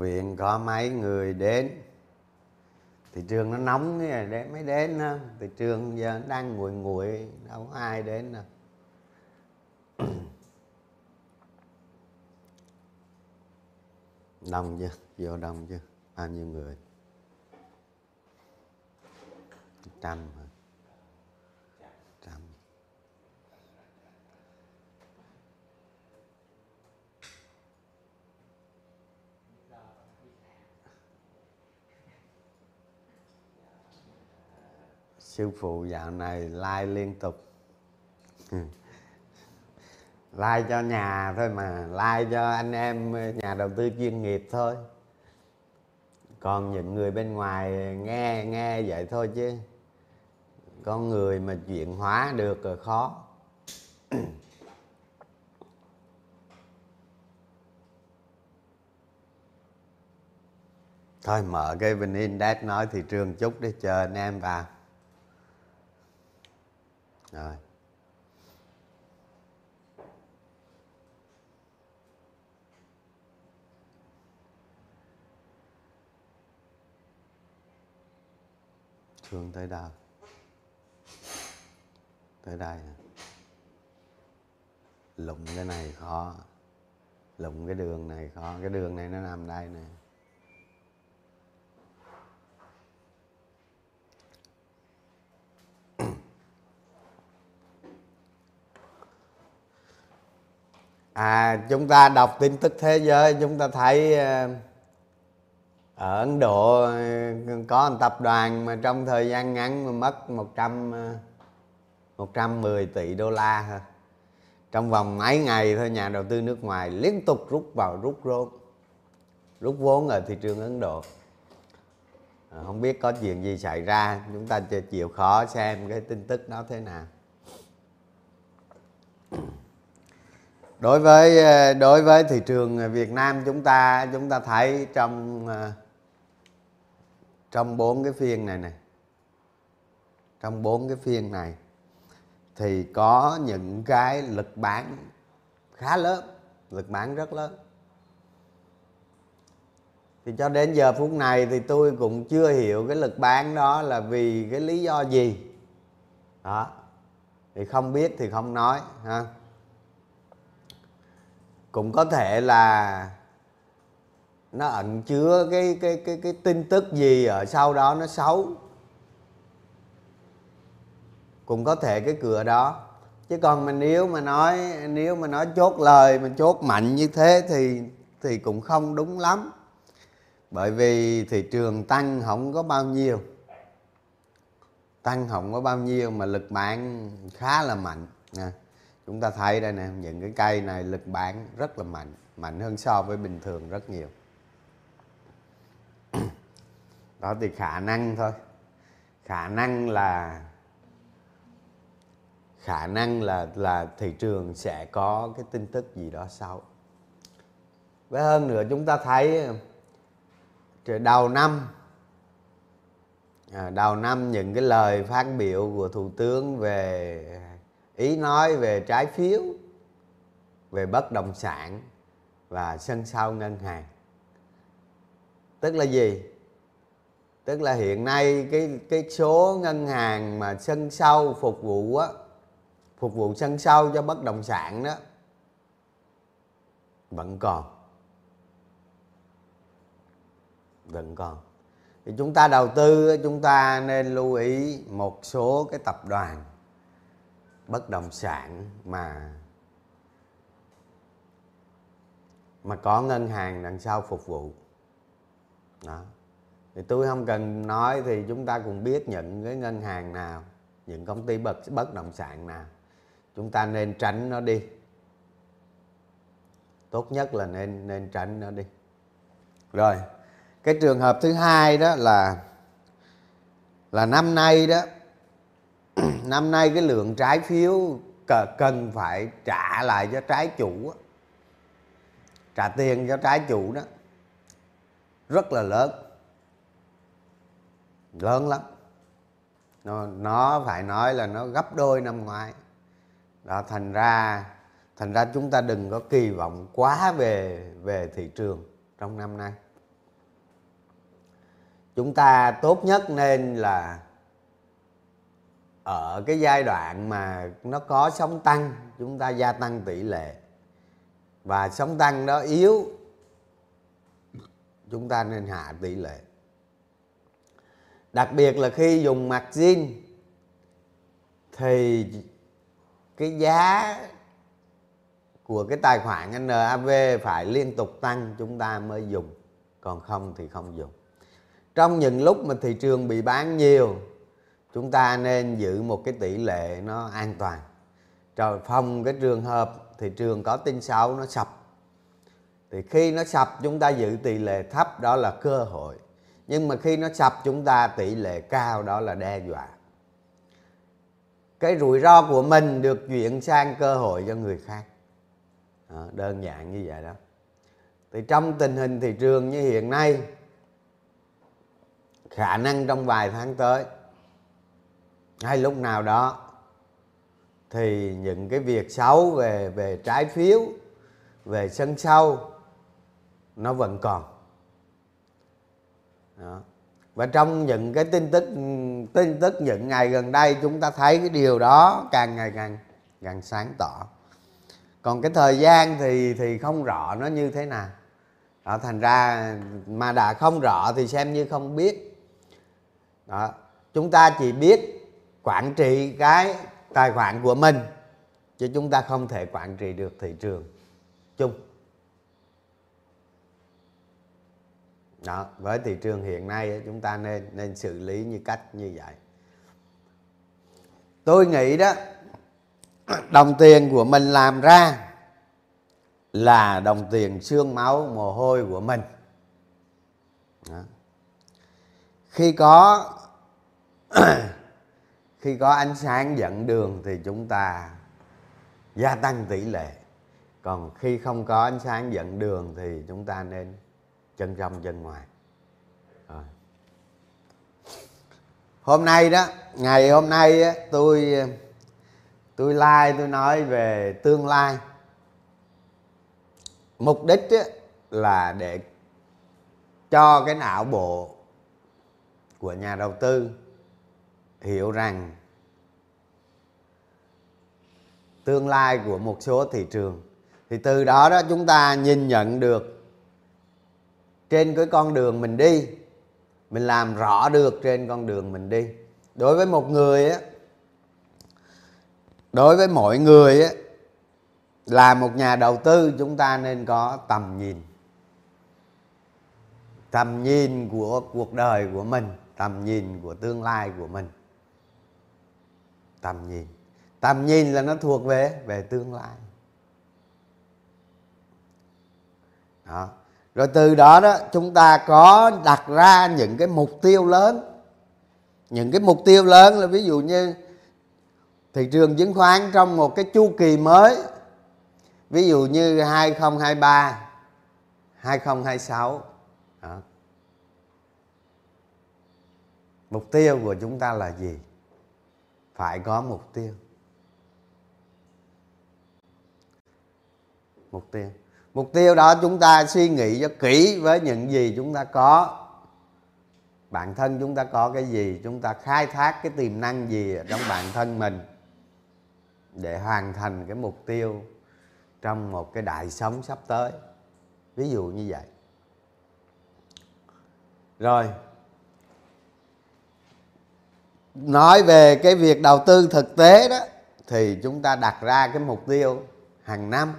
viện, có mấy người đến. Thị trường nó nóng cái để mới đến thị trường giờ đang nguội nguội, đâu có ai đến đâu. Đông chưa? Vô đông chưa? Bao nhiêu người? Trăm hả? trăm sư phụ dạo này like liên tục. Like cho nhà thôi mà, like cho anh em nhà đầu tư chuyên nghiệp thôi. Còn những người bên ngoài nghe nghe vậy thôi chứ. Con người mà chuyển hóa được là khó. Thôi mở cái vn index nói thị trường chút để chờ anh em vào rồi. Thương tới đâu tới đây hả? lụng cái này khó. Lụng cái đường này khó. Cái đường này nó nằm đây nè. À chúng ta đọc tin tức thế giới chúng ta thấy ờ, ở Ấn Độ ờ, có một tập đoàn mà trong thời gian ngắn mà mất 100 110 ờ, tỷ đô la thôi. Trong vòng mấy ngày thôi nhà đầu tư nước ngoài liên tục rút vào rút vốn rút vốn ở thị trường Ấn Độ. À, không biết có chuyện gì xảy ra chúng ta chịu khó xem cái tin tức đó thế nào đối với ờ, đối với thị trường Việt Nam chúng ta chúng ta thấy trong ờ, trong bốn cái phiên này này, trong bốn cái phiên này thì có những cái lực bán khá lớn, lực bán rất lớn. Thì cho đến giờ phút này thì tôi cũng chưa hiểu cái lực bán đó là vì cái lý do gì. Đó, thì không biết thì không nói, ha cũng có thể là nó ẩn chứa cái cái cái cái tin tức gì ở sau đó nó xấu. Cũng có thể cái cửa đó. Chứ còn mình nếu mà nói, nếu mà nói chốt lời mình chốt mạnh như thế thì thì cũng không đúng lắm. Bởi vì thị trường tăng không có bao nhiêu. Tăng không có bao nhiêu mà lực bạn khá là mạnh. Nè chúng ta thấy đây nè, những cái cây này lực bán rất là mạnh mạnh hơn so với bình thường rất nhiều. Đó thì khả năng thôi. Khả năng là, khả năng là là thị trường sẽ có cái tin tức gì đó sau. Với hơn nữa, chúng ta thấy ờ, đầu năm à, đầu năm những cái lời phát biểu của thủ tướng về ý nói về trái phiếu, về bất động sản và sân sau ngân hàng. Tức là gì? Tức là hiện nay cái cái số ngân hàng mà sân sau phục vụ á, phục vụ sân sau cho bất động sản đó, vẫn còn. Vẫn còn. Thì chúng ta đầu tư chúng ta nên lưu ý một số cái tập đoàn bất động sản mà mà có ngân hàng đằng sau phục vụ. Đó. Thì tôi không cần nói thì chúng ta cũng biết những cái ngân hàng nào, những công ty bất bất động sản nào. Chúng ta nên tránh nó đi. Tốt nhất là nên nên tránh nó đi. Rồi, cái trường hợp thứ hai đó là là năm nay đó năm nay cái lượng trái phiếu cần phải trả lại cho trái chủ trả tiền cho trái chủ đó. Rất là lớn. Lớn lắm. Nó, nó phải nói là nó gấp đôi năm ngoái. Đó thành ra thành ra chúng ta đừng có kỳ vọng quá về về thị trường trong năm nay. Chúng ta tốt nhất nên là ở cái giai đoạn mà nó có sóng tăng, chúng ta gia tăng tỷ lệ. Và sóng tăng đó yếu, chúng ta nên hạ tỷ lệ. Đặc biệt là khi dùng mặt zin, thì cái giá của cái tài khoản NAV phải liên tục tăng, chúng ta mới dùng. Còn không thì không dùng. Trong những lúc mà thị trường bị bán nhiều chúng ta nên giữ một cái tỷ lệ nó an toàn. Rồi phòng cái trường hợp thị trường có tin xấu nó sập. Thì khi nó sập chúng ta giữ tỷ lệ thấp đó là cơ hội. Nhưng mà khi nó sập chúng ta tỷ lệ cao đó là đe dọa. Cái rủi ro của mình được chuyển sang cơ hội cho người khác. Đó, đơn giản như vậy đó. Thì trong tình hình thị trường như hiện nay khả năng trong vài tháng tới hay lúc nào đó thì những cái việc xấu về về trái phiếu về sân sâu nó vẫn còn. Đó. và trong những cái tin tức tin tức những ngày gần đây chúng ta thấy cái điều đó càng ngày càng càng sáng tỏ. Còn cái thời gian thì thì không rõ nó như thế nào. Đó, thành ra mà đã không rõ thì xem như không biết. Đó. Chúng ta chỉ biết quản trị cái tài khoản của mình, chứ chúng ta không thể quản trị được thị trường chung. Đó, với thị trường hiện nay chúng ta nên nên xử lý như cách như vậy. Tôi nghĩ đó, đồng tiền của mình làm ra là đồng tiền xương máu, mồ hôi của mình. Đó. khi có khi có ánh sáng dẫn đường thì chúng ta gia tăng tỷ lệ. Còn khi không có ánh sáng dẫn đường thì chúng ta nên chân trong chân ngoài. Rồi. hôm nay đó ngày hôm nay á, tôi tôi like tôi nói về tương lai. Mục đích á, là để cho cái não bộ của nhà đầu tư hiểu rằng tương lai của một số thị trường, thì từ đó đó chúng ta nhìn nhận được trên cái con đường mình đi, mình làm rõ được trên con đường mình đi. Đối với một người á, đối với mọi người á, là một nhà đầu tư, chúng ta nên có tầm nhìn. Tầm nhìn của cuộc đời của mình, tầm nhìn của tương lai của mình tầm nhìn. Tầm nhìn là nó thuộc về về tương lai. Đó. Rồi từ đó đó, chúng ta có đặt ra những cái mục tiêu lớn. Những cái mục tiêu lớn là ví dụ như thị trường chứng khoán trong một cái chu kỳ mới. Ví dụ như 2023 2026 đó. mục tiêu của chúng ta là gì? Phải có mục tiêu. Mục tiêu. Mục tiêu đó chúng ta suy nghĩ cho kỹ với những gì chúng ta có. Bản thân chúng ta có cái gì, chúng ta khai thác cái tiềm năng gì ở trong bản thân mình để hoàn thành cái mục tiêu trong một cái đại sống sắp tới. Ví dụ như vậy. Rồi nói về cái việc đầu tư thực tế đó thì chúng ta đặt ra cái mục tiêu hàng năm.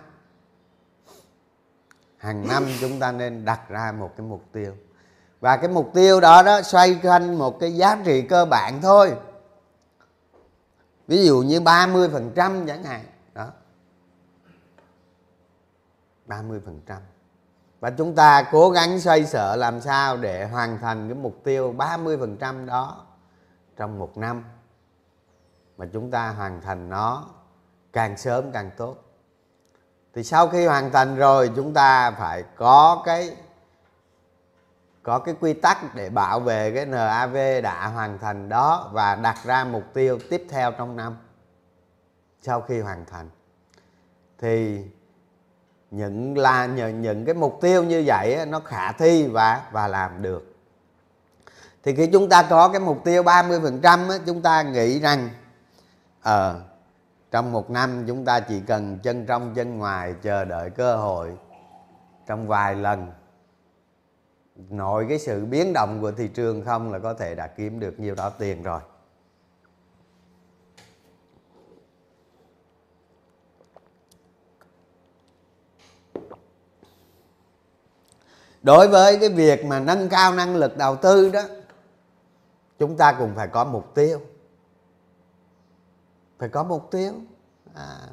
Hàng năm chúng ta nên đặt ra một cái mục tiêu. Và cái mục tiêu đó đó xoay quanh một cái giá trị cơ bản thôi. Ví dụ như 30% chẳng hạn. Đó. 30% và chúng ta cố gắng xoay sở làm sao để hoàn thành cái mục tiêu 30% đó trong một năm mà chúng ta hoàn thành nó càng sớm càng tốt. Thì sau khi hoàn thành rồi chúng ta phải có cái có cái quy tắc để bảo vệ cái NAV đã hoàn thành đó và đặt ra mục tiêu tiếp theo trong năm sau khi hoàn thành. Thì những là những, những cái mục tiêu như vậy nó khả thi và và làm được thì khi chúng ta có cái mục tiêu 30% á, chúng ta nghĩ rằng ờ à, trong một năm chúng ta chỉ cần chân trong chân ngoài chờ đợi cơ hội. Trong vài lần nội cái sự biến động của thị trường không là có thể đã kiếm được nhiều đó tiền rồi. Đối với cái việc mà nâng cao năng lực đầu tư đó chúng ta cũng phải có mục tiêu. Phải có mục tiêu. À,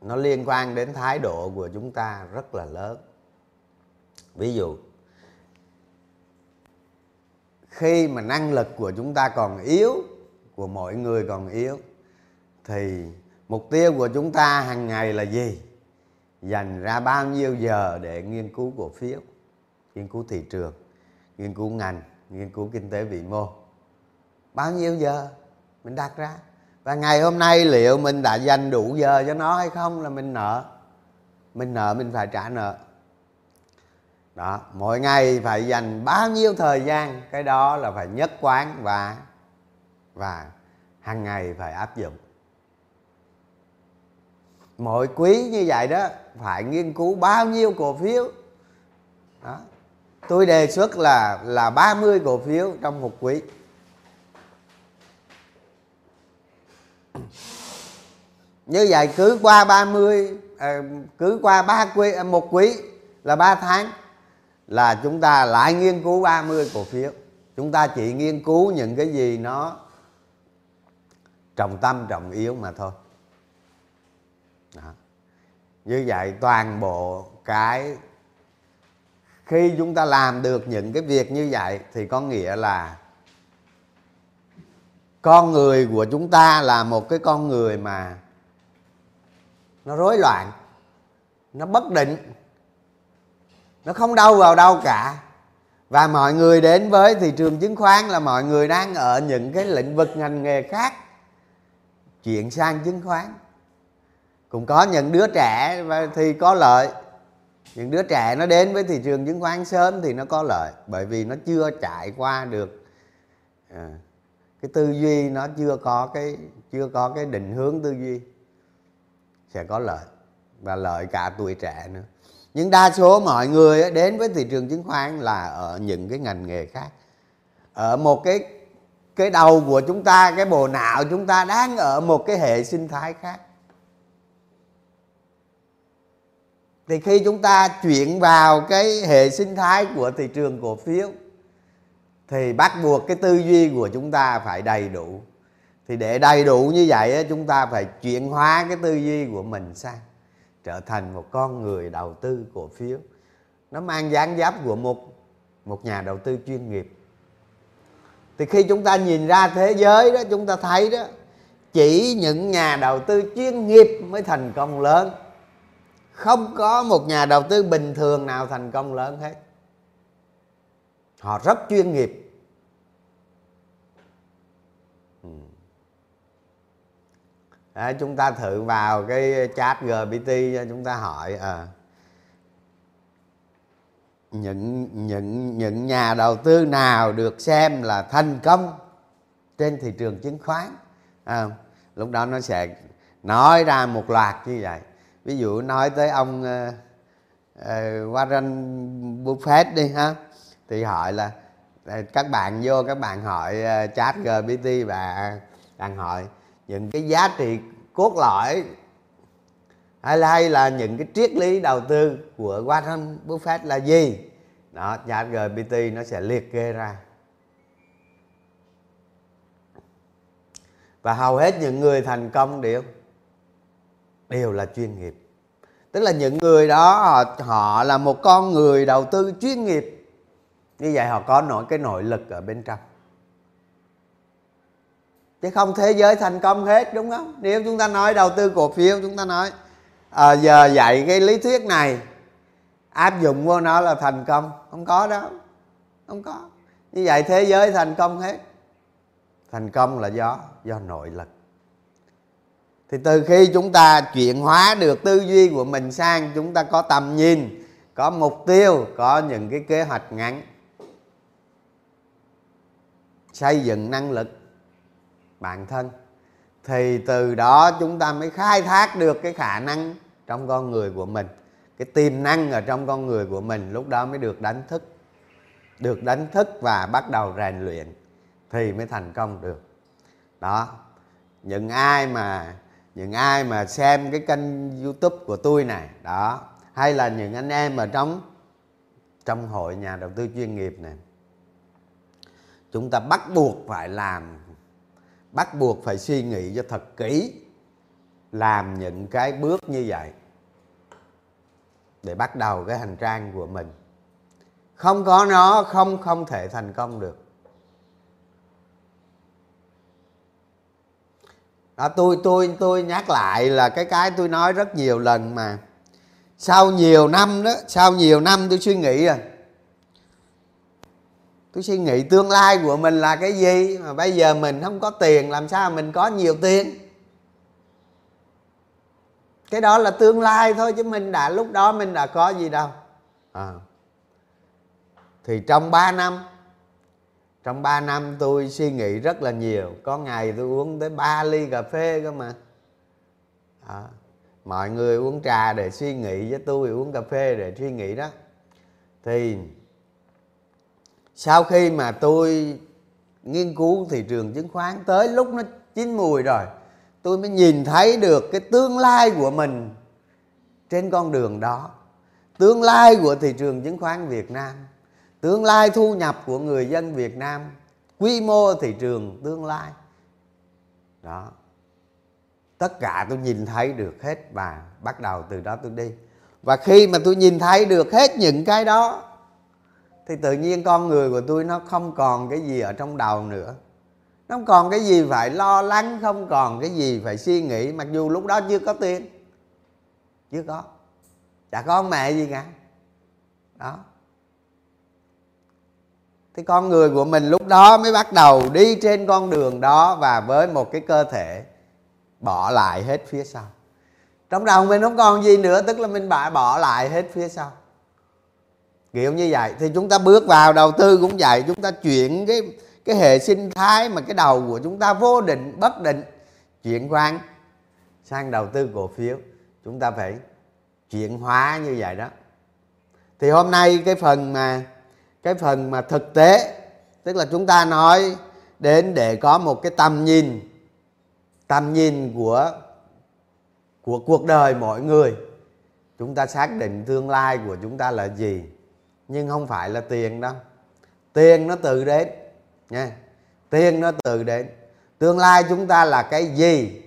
nó liên quan đến thái độ của chúng ta rất là lớn. Ví dụ khi mà năng lực của chúng ta còn yếu của mỗi người còn yếu thì mục tiêu của chúng ta hàng ngày là gì? Dành ra bao nhiêu giờ để nghiên cứu cổ phiếu nghiên cứu thị trường nghiên cứu ngành? Nghiên cứu kinh tế vĩ mô. Bao nhiêu giờ? Mình đặt ra. Và ngày hôm nay liệu mình đã dành đủ giờ cho nó hay không là mình nợ. Mình nợ, mình phải trả nợ. Đó, mỗi ngày phải dành bao nhiêu thời gian? Cái đó là phải nhất quán và và hàng ngày phải áp dụng. Mỗi quý như vậy đó, phải nghiên cứu bao nhiêu cổ phiếu? Tôi đề xuất là là 30 cổ phiếu trong một quý. Như vậy cứ qua 30 à, cứ qua ba quý à, một quý là 3 tháng là chúng ta lại nghiên cứu 30 cổ phiếu. Chúng ta chỉ nghiên cứu những cái gì nó trọng tâm trọng yếu mà thôi. Đó. như vậy toàn bộ cái khi chúng ta làm được những cái việc như vậy thì có nghĩa là con người của chúng ta là một cái con người mà nó rối loạn, nó bất định, nó không đâu vào đâu cả. Và mọi người đến với thị trường chứng khoán là mọi người đang ở những cái lĩnh vực ngành nghề khác, chuyển sang chứng khoán. Cũng có những đứa trẻ thì có lợi những đứa trẻ nó đến với thị trường chứng khoán sớm thì nó có lợi bởi vì nó chưa trải qua được à, cái tư duy nó chưa có cái chưa có cái định hướng tư duy sẽ có lợi và lợi cả tuổi trẻ nữa. Nhưng đa số mọi người đến với thị trường chứng khoán là ở những cái ngành nghề khác. Ở một cái cái đầu của chúng ta cái bộ não chúng ta đang ở một cái hệ sinh thái khác. Thì khi chúng ta chuyển vào cái hệ sinh thái của thị trường cổ phiếu, thì bắt buộc cái tư duy của chúng ta phải đầy đủ. Thì để đầy đủ như vậy chúng ta phải chuyển hóa cái tư duy của mình sang, trở thành một con người đầu tư cổ phiếu. Nó mang dáng dấp của một một nhà đầu tư chuyên nghiệp. Thì khi chúng ta nhìn ra thế giới đó, chúng ta thấy đó, chỉ những nhà đầu tư chuyên nghiệp mới thành công lớn không có một nhà đầu tư bình thường nào thành công lớn hết. Họ rất chuyên nghiệp. À, chúng ta thử vào cái chat gpt chúng ta hỏi à, những những những nhà đầu tư nào được xem là thành công trên thị trường chứng khoán? À, lúc đó nó sẽ nói ra một loạt như vậy ví dụ nói tới ông uh, uh, Warren Buffett đi ha thì hỏi là ờ, các bạn vô các bạn hỏi uh, chat GPT và đang hỏi những cái giá trị cốt lõi hay là, hay là những cái triết lý đầu tư của Warren Buffett là gì? Đó chat GPT nó sẽ liệt kê ra. Và hầu hết những người thành công đều đều là chuyên nghiệp. Tức là những người đó họ, họ là một con người đầu tư chuyên nghiệp. Như vậy họ có nổi cái nội lực ở bên trong. Chứ không thế giới thành công hết đúng không? Nếu chúng ta nói đầu tư cổ phiếu chúng ta nói à, giờ dạy cái lý thuyết này áp dụng vô nó là thành công. Không có đâu không có. Như vậy thế giới thành công hết. Thành công là do do nội lực thì từ khi chúng ta chuyển hóa được tư duy của mình sang chúng ta có tầm nhìn, có mục tiêu, có những cái kế hoạch ngắn, xây dựng năng lực bản thân, thì từ đó chúng ta mới khai thác được cái khả năng trong con người của mình, cái tiềm năng ở trong con người của mình lúc đó mới được đánh thức, được đánh thức và bắt đầu rèn luyện thì mới thành công được. Đó, những ai mà những ai mà xem cái kênh youtube của tôi này, đó, hay là những anh em ở trong trong hội nhà đầu tư chuyên nghiệp này, chúng ta bắt buộc phải làm, bắt buộc phải suy nghĩ cho thật kỹ, làm những cái bước như vậy để bắt đầu cái hành trang của mình. Không có nó, không không thể thành công được. Đó tôi tôi tôi nhắc lại là cái cái tôi nói rất nhiều lần mà. Sau nhiều năm đó, sau nhiều năm tôi suy nghĩ à. Tôi suy nghĩ tương lai của mình là cái gì? Mà bây giờ mình không có tiền, làm sao mình có nhiều tiền? Cái đó là tương lai thôi, chứ mình đã, lúc đó mình đã có gì đâu. À. thì trong 3 năm trong 3 năm tôi suy nghĩ rất là nhiều. Có ngày tôi uống tới 3 ly cà phê cơ mà. À. mọi người uống trà để suy nghĩ với tôi uống cà phê để suy nghĩ đó. Thì sau khi mà tôi nghiên cứu thị trường chứng khoán tới lúc nó chín mùi rồi, tôi mới nhìn thấy được cái tương lai của mình trên con đường đó. Tương lai của thị trường chứng khoán Việt Nam tương lai thu nhập của người dân Việt Nam, quy mô thị trường tương lai. Đó. Tất cả tôi nhìn thấy được hết và bắt đầu từ đó tôi đi. Và khi mà tôi nhìn thấy được hết những cái đó, thì tự nhiên con người của tôi nó không còn cái gì ở trong đầu nữa. Nó không còn cái gì phải lo lắng, không còn cái gì phải suy nghĩ, mặc dù lúc đó chưa có tiền. Chưa có. Chả có mẹ gì cả. Đó thì con người của mình lúc đó mới bắt đầu đi trên con đường đó và với một cái cơ thể bỏ lại hết phía sau. Trong đầu mình không còn gì nữa, tức là mình bỏ bỏ lại hết phía sau. Kiểu như vậy. Thì chúng ta bước vào, đầu tư cũng vậy. Chúng ta chuyển cái cái hệ sinh thái mà cái đầu của chúng ta vô định, bất định, chuyển quan sang đầu tư cổ phiếu. Chúng ta phải chuyển hóa như vậy đó. Thì hôm nay cái phần mà cái phần mà thực tế, tức là chúng ta nói đến để có một cái tầm nhìn tầm nhìn của của cuộc đời mọi người. Chúng ta xác định tương lai của chúng ta là gì, nhưng không phải là tiền đâu. Tiền nó tự đến, nha. Tiền nó tự đến. Tương lai chúng ta là cái gì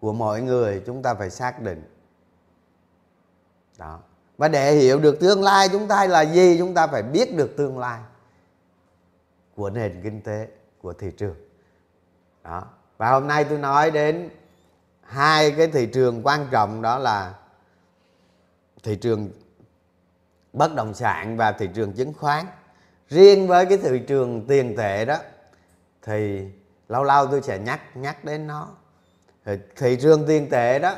của mọi người, chúng ta phải xác định. Đó và để hiểu được tương lai chúng ta là gì, chúng ta phải biết được tương lai của nền kinh tế, của thị trường. Đó. Và hôm nay tôi nói đến hai cái thị trường quan trọng, đó là thị trường bất động sản và thị trường chứng khoán. Riêng với cái thị trường tiền tệ đó, thì lâu lâu tôi sẽ nhắc nhắc đến nó. Thì thị trường tiền tệ đó,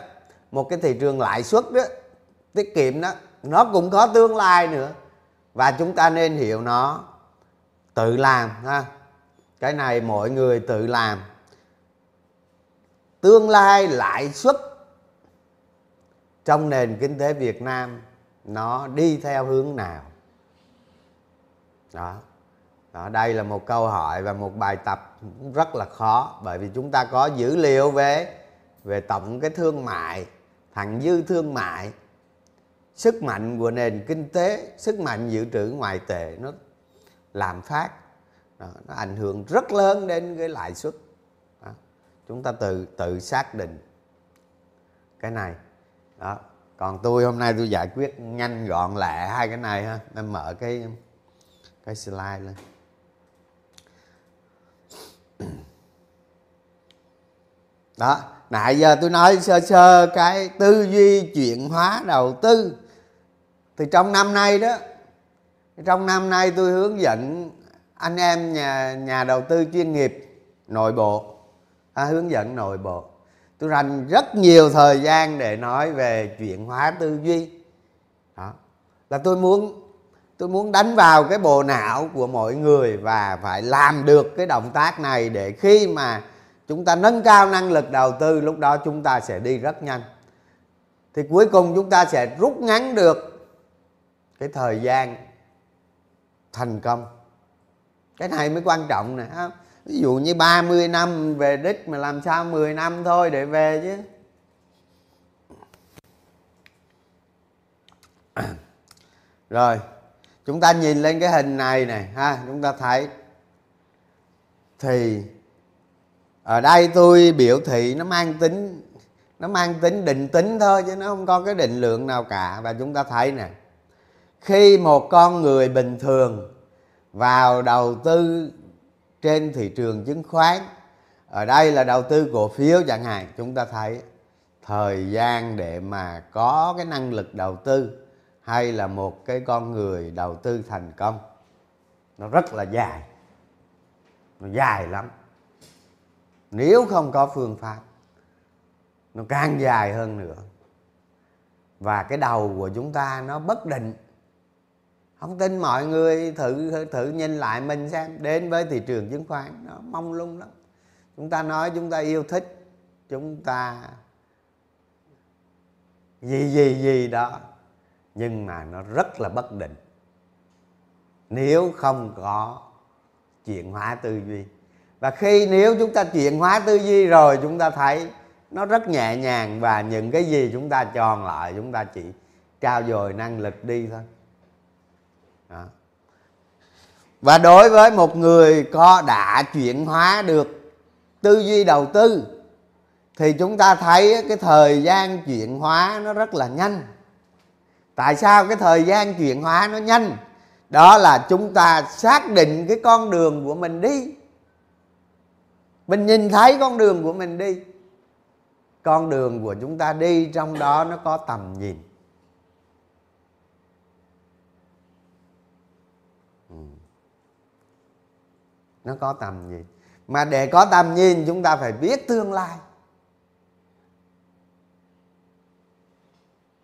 một cái thị trường lãi suất đó, tiết kiệm đó nó cũng có tương lai nữa. Và chúng ta nên hiểu nó. Tự làm, ha. Cái này mọi người tự làm. Tương lai lãi suất trong nền kinh tế Việt Nam nó đi theo hướng nào? Đó. Đó, đây là một câu hỏi và một bài tập rất là khó, bởi vì chúng ta có dữ liệu về về tổng cái thương mại thặng dư thương mại sức mạnh của nền kinh tế sức mạnh dự trữ ngoại tệ nó làm phát đó, nó ảnh hưởng rất lớn đến cái lãi suất. Đó. chúng ta tự tự xác định cái này. Đó còn tôi hôm nay tôi giải quyết nhanh gọn lẹ hai cái này ha. Em mở cái cái slide lên. Đó nãy giờ tôi nói sơ sơ cái tư duy chuyển hóa đầu tư thì trong năm nay đó trong năm nay tôi hướng dẫn anh em nhà nhà đầu tư chuyên nghiệp nội bộ. À, hướng dẫn nội bộ. Tôi dành rất nhiều thời gian để nói về chuyển hóa tư duy. Đó. Là tôi muốn tôi muốn đánh vào cái bộ não của mọi người và phải làm được cái động tác này để khi mà chúng ta nâng cao năng lực đầu tư lúc đó chúng ta sẽ đi rất nhanh. Thì cuối cùng chúng ta sẽ rút ngắn được cái thời gian thành công. Cái này mới quan trọng nè ví dụ như 30 năm về đích mà làm sao 10 năm thôi để về chứ. Rồi, chúng ta nhìn lên cái hình này này ha, chúng ta thấy. Thì ở đây tôi biểu thị nó mang tính, nó mang tính định tính thôi chứ nó không có cái định lượng nào cả. Và chúng ta thấy nè khi một con người bình thường vào đầu tư trên thị trường chứng khoán, ở đây là đầu tư cổ phiếu chẳng hạn, chúng ta thấy thời gian để mà có cái năng lực đầu tư hay là một cái con người đầu tư thành công, nó rất là dài, nó dài lắm. Nếu không có phương pháp, nó càng dài hơn nữa. Và cái đầu của chúng ta nó bất định không tin mọi người, thử thử nhìn lại mình xem. Đến với thị trường chứng khoán, nó mong lung lắm. Chúng ta nói chúng ta yêu thích, chúng ta gì gì gì đó. Nhưng mà nó rất là bất định. Nếu không có chuyển hóa tư duy. Và khi nếu chúng ta chuyển hóa tư duy rồi, chúng ta thấy nó rất nhẹ nhàng và những cái gì chúng ta tròn lại, chúng ta chỉ trao dồi năng lực đi thôi đó. và đối với một người có đã chuyển hóa được tư duy đầu tư, thì chúng ta thấy cái thời gian chuyển hóa nó rất là nhanh. Tại sao cái thời gian chuyển hóa nó nhanh? Đó là chúng ta xác định cái con đường của mình đi. Mình nhìn thấy con đường của mình đi. Con đường của chúng ta đi trong đó nó có tầm nhìn. Nó có tầm nhìn mà để có tầm nhìn, chúng ta phải biết tương lai.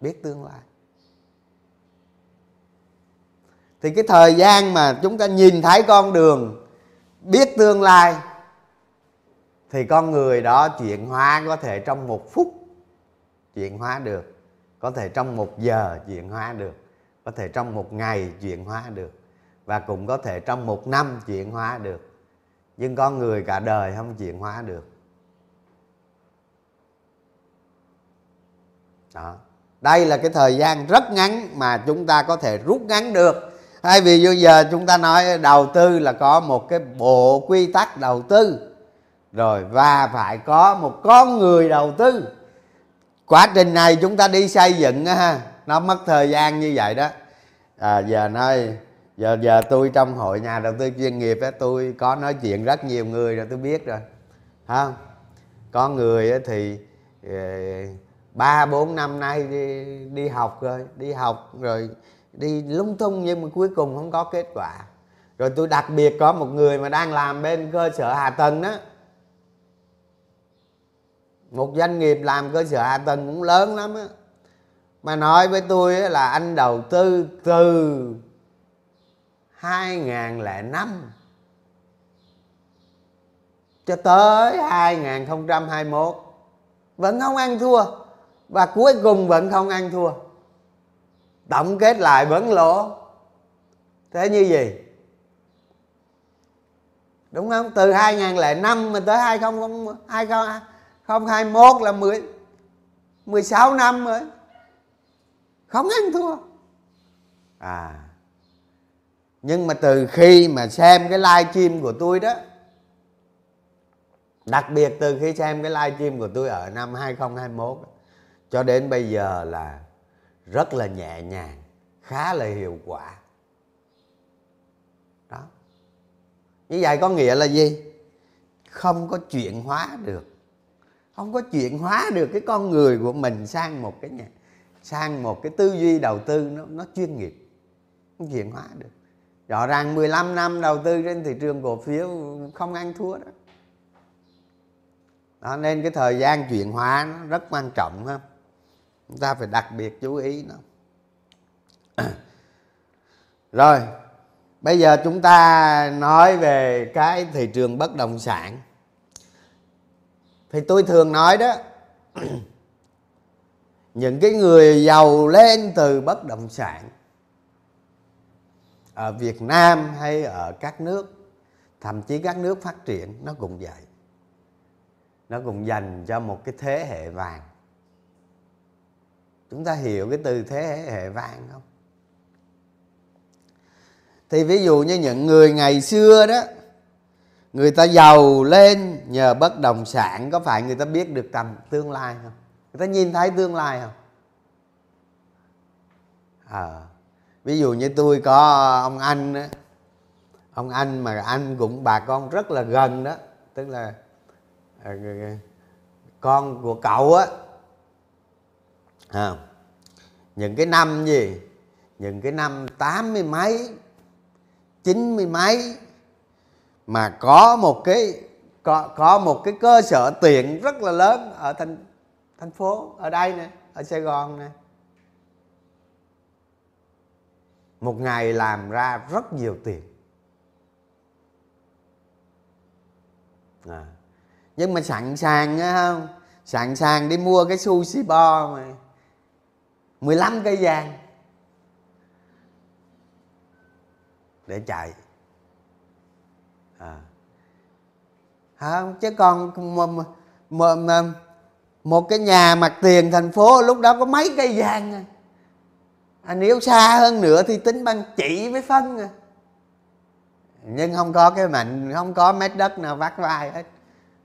Biết tương lai. Thì cái thời gian mà chúng ta nhìn thấy con đường, biết tương lai, thì con người đó chuyển hóa có thể trong một phút chuyển hóa được, có thể trong một giờ chuyển hóa được, có thể trong một ngày chuyển hóa được, và cũng có thể trong một năm chuyển hóa được nhưng con người cả đời không chuyển hóa được. Đó. Đây là cái thời gian rất ngắn mà chúng ta có thể rút ngắn được. Hay vì bây giờ chúng ta nói đầu tư là có một cái bộ quy tắc đầu tư rồi và phải có một con người đầu tư. Quá trình này chúng ta đi xây dựng ha nó mất thời gian như vậy đó. À, giờ nói giờ giờ tôi trong hội nhà đầu tư chuyên nghiệp á tôi có nói chuyện rất nhiều người rồi tôi biết rồi. Không có người thì ờ, ba bốn năm nay đi, đi học rồi đi học rồi đi lung tung nhưng mà cuối cùng không có kết quả. Rồi tôi đặc biệt có một người mà đang làm bên cơ sở hạ tầng đó một doanh nghiệp làm cơ sở hạ tầng cũng lớn lắm á. Mà nói với tôi là anh đầu tư từ 2005 cho tới 2021 vẫn không ăn thua. Và cuối cùng vẫn không ăn thua. Tổng kết lại vẫn lỗ. Thế như gì? Đúng không? Từ 2005 mà tới 2020 2021 là 10 16 năm rồi. Không ăn thua. À nhưng mà từ khi mà xem cái live stream của tôi đó, đặc biệt từ khi xem cái live stream của tôi ở năm 2021 cho đến bây giờ là rất là nhẹ nhàng, khá là hiệu quả. Đó. Như vậy có nghĩa là gì? Không có chuyển hóa được. Không có chuyển hóa được cái con người của mình sang một cái nhà, sang một cái tư duy đầu tư nó nó chuyên nghiệp, không chuyển hóa được rõ ràng 15 năm đầu tư trên thị trường cổ phiếu không ăn thua đó. Đó, nên cái thời gian chuyển hóa nó rất quan trọng ha. Chúng ta phải đặc biệt chú ý nó. Rồi, bây giờ chúng ta nói về cái thị trường bất động sản. Thì tôi thường nói đó, những cái người giàu lên từ bất động sản ở Việt Nam hay ở các nước thậm chí các nước phát triển nó cũng vậy. Nó cũng dành cho một cái thế hệ vàng. Chúng ta hiểu cái từ thế hệ vàng không? Thì ví dụ như những người ngày xưa đó người ta giàu lên nhờ bất động sản có phải người ta biết được tầm tương lai không? Người ta nhìn thấy tương lai không? À, ví dụ như tôi có ông anh đó, ông anh mà anh cũng bà con rất là gần đó tức là ờ, con của cậu á. À, những cái năm gì? Những cái năm tám mươi mấy chín mươi mấy mà có một cái có có một cái cơ sở tiện rất là lớn ở thành thành phố ở đây nè ở Sài Gòn nè. Một ngày làm ra rất nhiều tiền à. nhưng mà sẵn sàng không sẵn sàng đi mua cái sushi bo mà 15 cây vàng để chạy à. không chứ còn mà, mà, mà, một cái nhà mặt tiền thành phố lúc đó có mấy cây vàng à à nếu xa hơn nữa thì tính bằng chỉ với phân à. Nhưng không có cái mạnh không có mét đất nào vắt vai hết.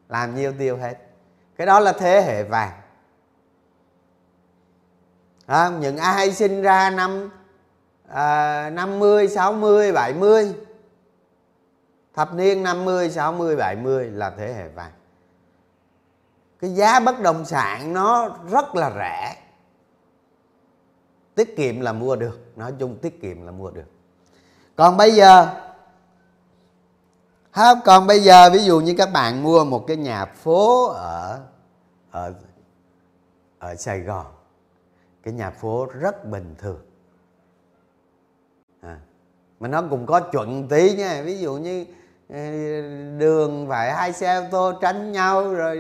Làm nhiêu tiêu hết. Cái đó là thế hệ vàng. À, những ai sinh ra năm à, 50, 60, 70 thập niên 50, 60, 70 là thế hệ vàng. Cái giá bất động sản nó rất là rẻ tiết kiệm là mua được. Nói chung tiết kiệm là mua được. Còn bây giờ không còn bây giờ ví dụ như các bạn mua một cái nhà phố ở ở ở Sài Gòn cái nhà phố rất bình thường. À, mà nó cũng có chuẩn tí nha. Ví dụ như ờ, đường phải hai xe ô tô tránh nhau rồi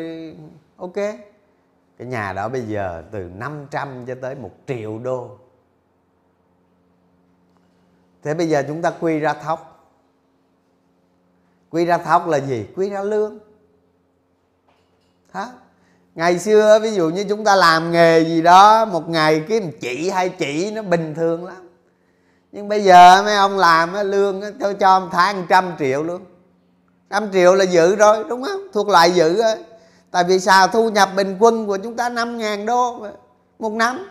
ok. Cái nhà đó bây giờ từ 500 cho tới 1 triệu đô thế bây giờ chúng ta quy ra thóc. Quy ra thóc là gì? Quy ra lương. Hả? ngày xưa, ví dụ như chúng ta làm nghề gì đó, một ngày kiếm chỉ, hai chỉ nó bình thường lắm. Nhưng bây giờ mấy ông làm lương cho cho một tháng trăm triệu luôn. Trăm triệu là dự rồi, đúng không? Thuộc loại dự rồi tại vì sao? Thu nhập bình quân của chúng ta năm ngàn đô một năm.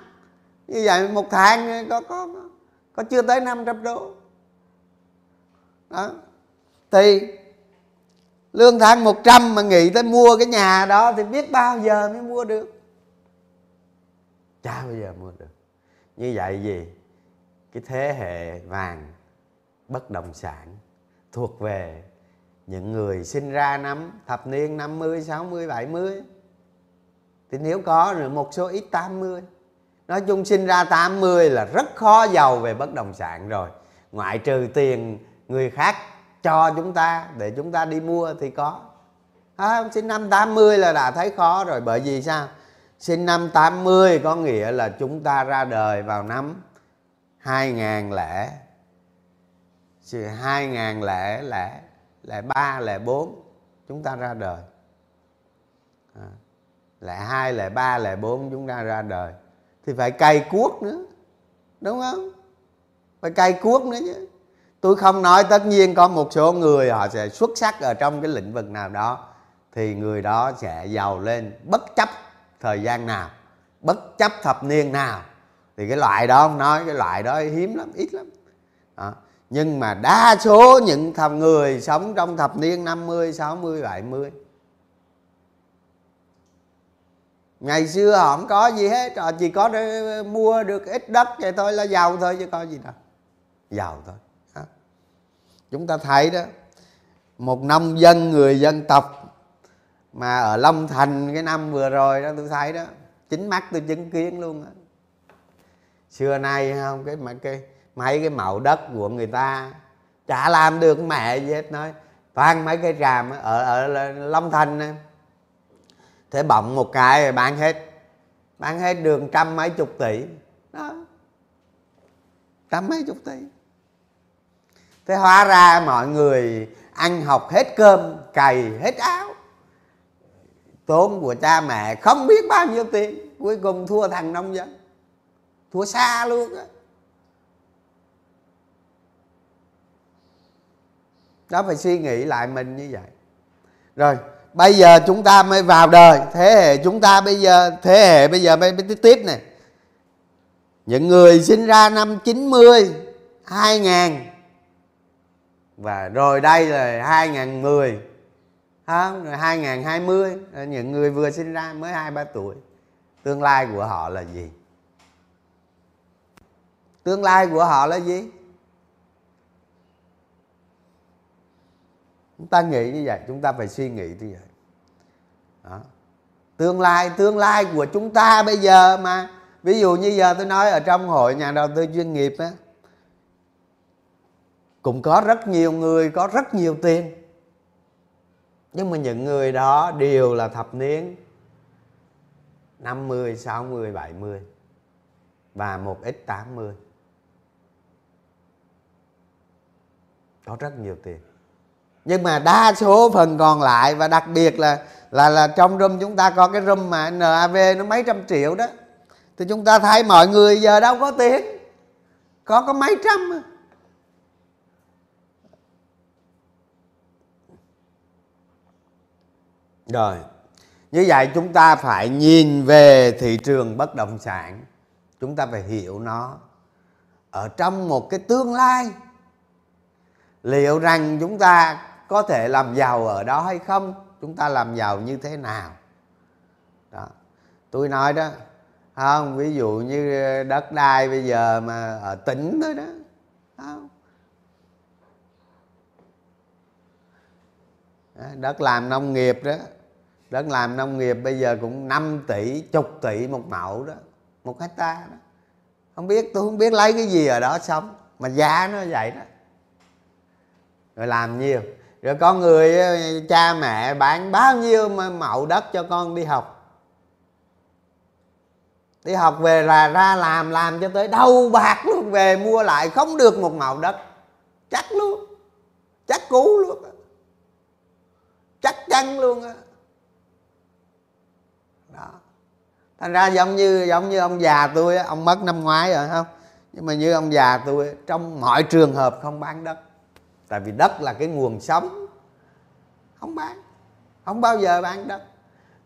Như vậy một tháng có có có có chưa tới 500 đô? Đó. Thì lương tháng 100 mà nghĩ tới mua cái nhà đó thì biết bao giờ mới mua được? Chả bao giờ mua được. Như vậy gì? Cái thế hệ vàng bất động sản thuộc về những người sinh ra năm thập niên 50, 60, 70 thì nếu có rồi một số ít 80 nói chung sinh ra 80 là rất khó giàu về bất động sản rồi. Ngoại trừ tiền người khác cho chúng ta để chúng ta đi mua thì có. À, sinh năm 80 là đã thấy khó rồi bởi vì sao? Sinh năm 80 có nghĩa là chúng ta ra đời vào năm 2000 lẻ 2000 lẻ lẻ lẻ ba lẻ bốn chúng ta ra đời. À, lẻ hai lẻ ba lẻ bốn chúng ta ra đời thì phải cày cuốc nữa đúng không? Phải cày cuốc nữa chứ. Tôi không nói tất nhiên có một số người họ sẽ xuất sắc ở trong cái lĩnh vực nào đó thì người đó sẽ giàu lên bất chấp thời gian nào bất chấp thập niên nào. Thì cái loại đó không nói cái loại đó hiếm lắm ít lắm. Đó. nhưng mà đa số những thằng người sống trong thập niên 50, 60, 70 ngày xưa họ không có gì hết họ chỉ có để mua được ít đất vậy thôi, là giàu thôi chứ có gì đâu giàu thôi đó. chúng ta thấy đó, một nông dân, người dân tộc mà ở Long Thành cái năm vừa rồi đó, tôi thấy đó, chính mắt tôi chứng kiến luôn đó. xưa nay không, cái mà cái, mấy cái mẫu đất của người ta chả làm được mẹ gì hết, nói, toàn mấy cái tràm ở ở long thành thế bọng một cái bán hết. Bán hết đường trăm mấy chục tỷ. Đó. Trăm mấy chục tỷ. Thế hóa ra mọi người ăn học hết cơm, cày hết áo. Tốn của cha mẹ không biết bao nhiêu tiền. Cuối cùng thua thằng nông dân. Thua xa luôn á. Đó, phải suy nghĩ lại mình như vậy. Rồi bây giờ chúng ta mới vào đời. Thế hệ chúng ta bây giờ, thế hệ bây giờ mới mới tiếp tiếp này. Những người sinh ra năm 90 2000 và rồi đây là 2010 không rồi 2020 những người vừa sinh ra mới hai ba tuổi. Tương lai của họ là gì? Tương lai của họ là gì? Chúng ta nghĩ như vậy chúng ta phải suy nghĩ như vậy. Đó. tương lai tương lai của chúng ta bây giờ mà. Ví dụ như giờ tôi nói ở trong hội nhà đầu tư chuyên nghiệp á cũng có rất nhiều người có rất nhiều tiền. Nhưng mà những người đó đều là thập niên 50, 60, 70 và một ít 80 có rất nhiều tiền nhưng mà đa số phần còn lại và đặc biệt là là là trong room chúng ta có cái room mà NAV nó mấy trăm triệu đó. Thì chúng ta thấy mọi người giờ đâu có tiền. Có có mấy trăm rồi, như vậy chúng ta phải nhìn về thị trường bất động sản. Chúng ta phải hiểu nó ở trong một cái tương lai. Liệu rằng chúng ta có thể làm giàu ở đó hay không? Chúng ta làm giàu như thế nào? Đó. Tôi nói đó, không, ví dụ như đất đai bây giờ mà ở tỉnh thôi đó, không. Đất làm nông nghiệp đó, đất làm nông nghiệp bây giờ cũng 5 tỷ, chục tỷ một mẫu đó, một hecta đó. Không biết, tôi không biết lấy cái gì ở đó sống, mà giá nó vậy đó. Rồi làm nhiều rồi con người ờ, cha mẹ bán bao nhiêu mẫu đất cho con đi học? Đi học về là ra làm làm cho tới đâu bạc luôn, về mua lại không được một màu đất. Chắc luôn, chắc cú luôn chắc chắn luôn á. Đó. Thành ra giống như giống như ông già tôi ông mất năm ngoái rồi không? Nhưng mà như ông già tôi trong mọi trường hợp không bán đất tại vì đất là cái nguồn sống. Không bán. Không bao giờ bán đất.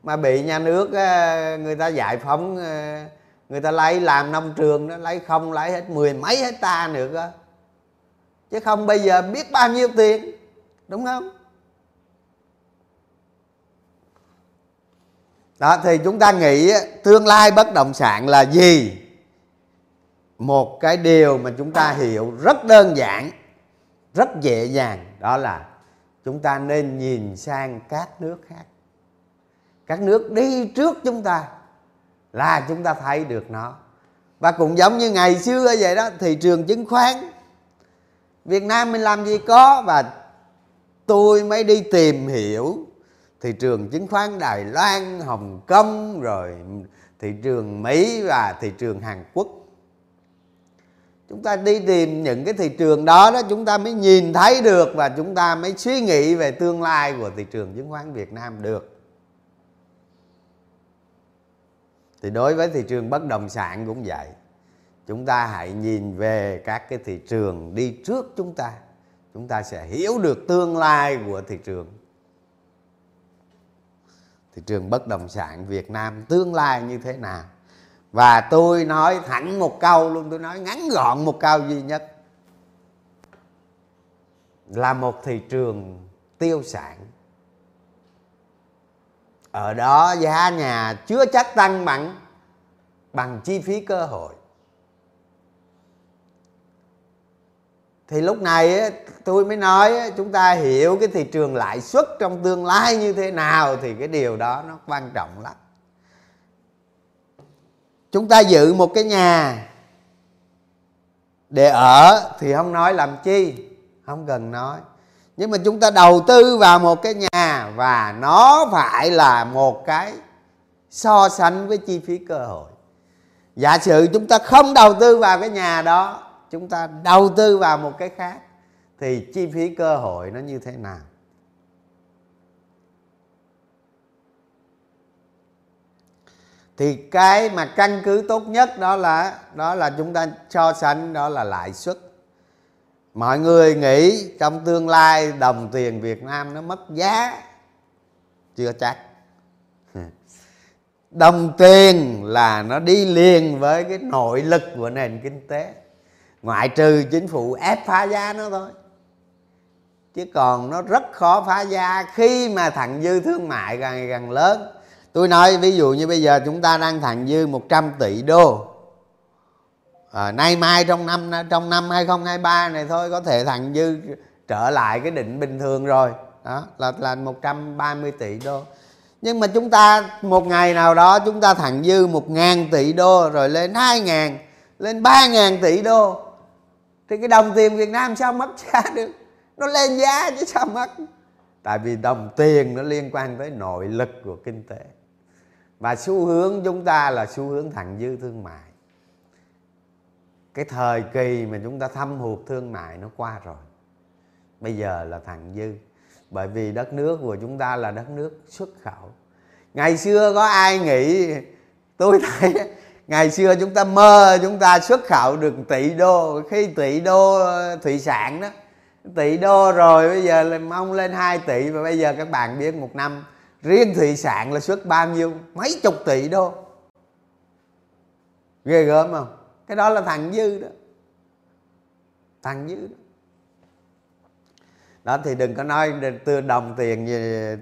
Mà bị nhà nước ờ, người ta giải phóng ờ, người ta lấy làm nông trường nó lấy không, lấy hết mười mấy hecta nữa cơ chứ không bây giờ biết bao nhiêu tiền, đúng không? Đó, thì chúng ta nghĩ tương lai bất động sản là gì? Một cái điều mà chúng ta hiểu rất đơn giản rất dễ dàng. Đó là chúng ta nên nhìn sang các nước khác. Các nước đi trước chúng ta là chúng ta thấy được nó. Và cũng giống như ngày xưa vậy đó thị trường chứng khoán. Việt Nam mình làm gì có và tôi mới đi tìm hiểu. Thị trường chứng khoán Đài Loan, Hồng Kông rồi thị trường Mỹ và thị trường Hàn Quốc chúng ta đi tìm những cái thị trường đó đó, chúng ta mới nhìn thấy được và chúng ta mới suy nghĩ về tương lai của thị trường chứng khoán Việt Nam được. Thì đối với thị trường bất động sản cũng vậy. Chúng ta hãy nhìn về các cái thị trường đi trước chúng ta. Chúng ta sẽ hiểu được tương lai của thị trường. Thị trường bất động sản Việt Nam tương lai như thế nào? Và tôi nói thẳng một câu luôn, tôi nói ngắn gọn một câu duy nhất. Là một thị trường tiêu sản. Ở đó giá nhà chưa chắc tăng bằng bằng chi phí cơ hội. Thì lúc này tôi mới nói chúng ta hiểu cái thị trường lãi suất trong tương lai như thế nào thì cái điều đó nó quan trọng lắm chúng ta giữ một cái nhà để ở thì không nói làm chi, không cần nói. Nhưng mà chúng ta đầu tư vào một cái nhà và nó phải là một cái so sánh với chi phí cơ hội. Giả sử chúng ta không đầu tư vào cái nhà đó, chúng ta đầu tư vào một cái khác, thì chi phí cơ hội nó như thế nào? Thì cái mà căn cứ tốt nhất đó là đó là chúng ta so sánh, đó là lãi suất. Mọi người nghĩ trong tương lai đồng tiền việt nam nó mất giá, chưa chắc. Đồng tiền là nó đi liền với cái nội lực của nền kinh tế, ngoại trừ chính phủ ép phá giá nó thôi. Chứ còn nó rất khó phá giá khi mà thặng dư thương mại càng ngày càng lớn tôi nói ví dụ như bây giờ chúng ta đang thặng dư 100 tỷ đô. À, nay mai trong năm trong năm 2023 này thôi có thể thặng dư trở lại cái định bình thường rồi. Đó là là 130 tỷ đô. Nhưng mà chúng ta một ngày nào đó chúng ta thặng dư một ngàn tỷ đô rồi lên hai ngàn lên ba ngàn tỷ đô. Thì cái đồng tiền Việt Nam sao mất giá được? Nó lên giá chứ sao mất? Tại vì đồng tiền nó liên quan tới nội lực của kinh tế và xu hướng chúng ta là xu hướng thặng dư thương mại. Cái thời kỳ mà chúng ta thâm hụt thương mại nó qua rồi. Bây giờ là thặng dư. Bởi vì đất nước của chúng ta là đất nước xuất khẩu. Ngày xưa có ai nghĩ, tôi thấy, ngày xưa chúng ta mơ chúng ta xuất khẩu được tỷ đô. Khi tỷ đô, thủy sản đó, tỷ đô rồi, bây giờ là mong lên 2 tỷ. Và bây giờ các bạn biết một năm riêng thị sản là xuất bao nhiêu? Mấy chục tỷ đô. Ghê gớm không? Cái đó là thằng dư đó. Thằng dư đó. Đó, thì đừng có nói đồng tiền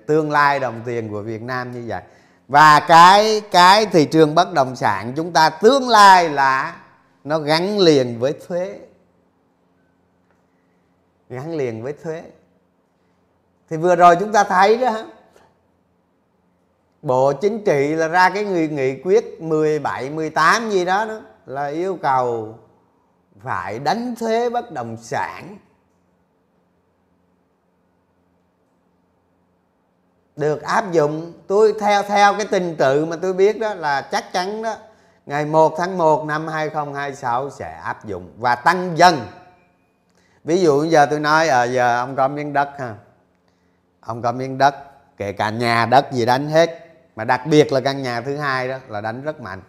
tương lai đồng tiền của Việt Nam như vậy. Và cái cái thị trường bất động sản chúng ta tương lai là nó gắn liền với thuế. Gắn liền với thuế. Thì vừa rồi chúng ta thấy đó Bộ Chính trị là ra cái nghị, nghị quyết 17, 18 gì đó đó là yêu cầu phải đánh thuế bất động sản. Được áp dụng tôi theo theo cái trình tự mà tôi biết đó là chắc chắn đó ngày 1 tháng 1 năm 2026 sẽ áp dụng và tăng dần. Ví dụ giờ tôi nói à, giờ ông có miếng đất ha ông có miếng đất kể cả nhà đất gì đánh hết mà đặc biệt là căn nhà thứ hai đó là đánh rất mạnh.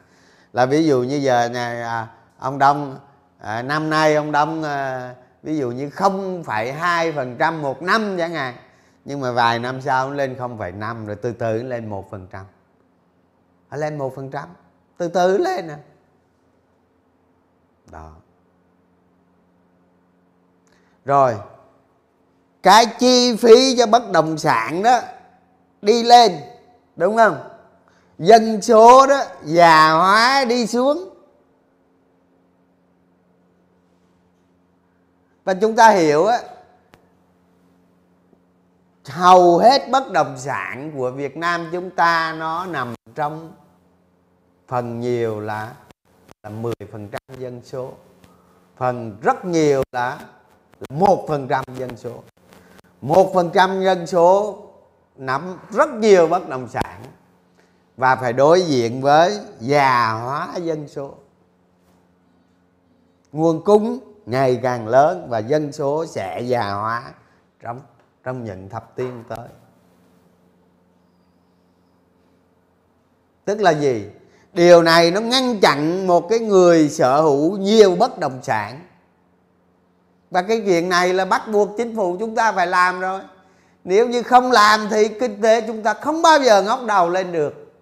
Là ví dụ như giờ nhà à, ông đông à, năm nay ông đông à, ví dụ như không phải hai phần trăm một năm chẳng hạn. Nhưng mà vài năm sau nó lên không phải năm rồi từ từ nó lên một phần trăm. Nó lên một phần trăm từ từ lên nè đó. Rồi cái chi phí cho bất động sản đó đi lên đúng không? Dân số đó, già hóa đi xuống. Và chúng ta hiểu á, hầu hết bất động sản của Việt Nam chúng ta nó nằm trong phần nhiều là là 10% dân số. Phần rất nhiều là một phần trăm dân số. Một phần trăm dân số nắm rất nhiều bất động sản và phải đối diện với già hóa dân số. Nguồn cung ngày càng lớn và dân số sẽ già hóa trong trong những thập tiên tới. Tức là gì? Điều này nó ngăn chặn một cái người sở hữu nhiều bất động sản. Và cái chuyện này là bắt buộc chính phủ chúng ta phải làm rồi nếu như không làm thì kinh tế chúng ta không bao giờ ngóc đầu lên được.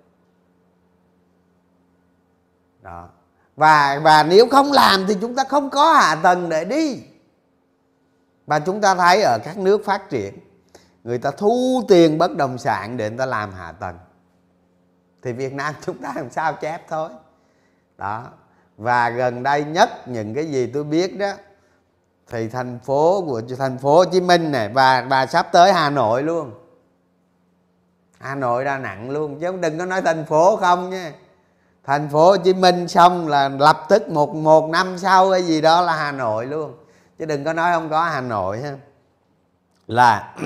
Đó. Và và nếu không làm thì chúng ta không có hạ tầng để đi. Và chúng ta thấy ở các nước phát triển, người ta thu tiền bất động sản để người ta làm hạ tầng. Thì việt nam chúng ta làm sao chép thôi. Đó. Và gần đây nhất những cái gì tôi biết đó thì thành phố của thành phố Hồ Chí Minh này và và sắp tới Hà Nội luôn. Hà Nội, đà nặng luôn, chứ đừng có nói thành phố không nha. Thành phố Hồ Chí Minh xong là lập tức một một năm sau cái gì đó là Hà Nội luôn. Chứ đừng có nói không có Hà Nội ha. Là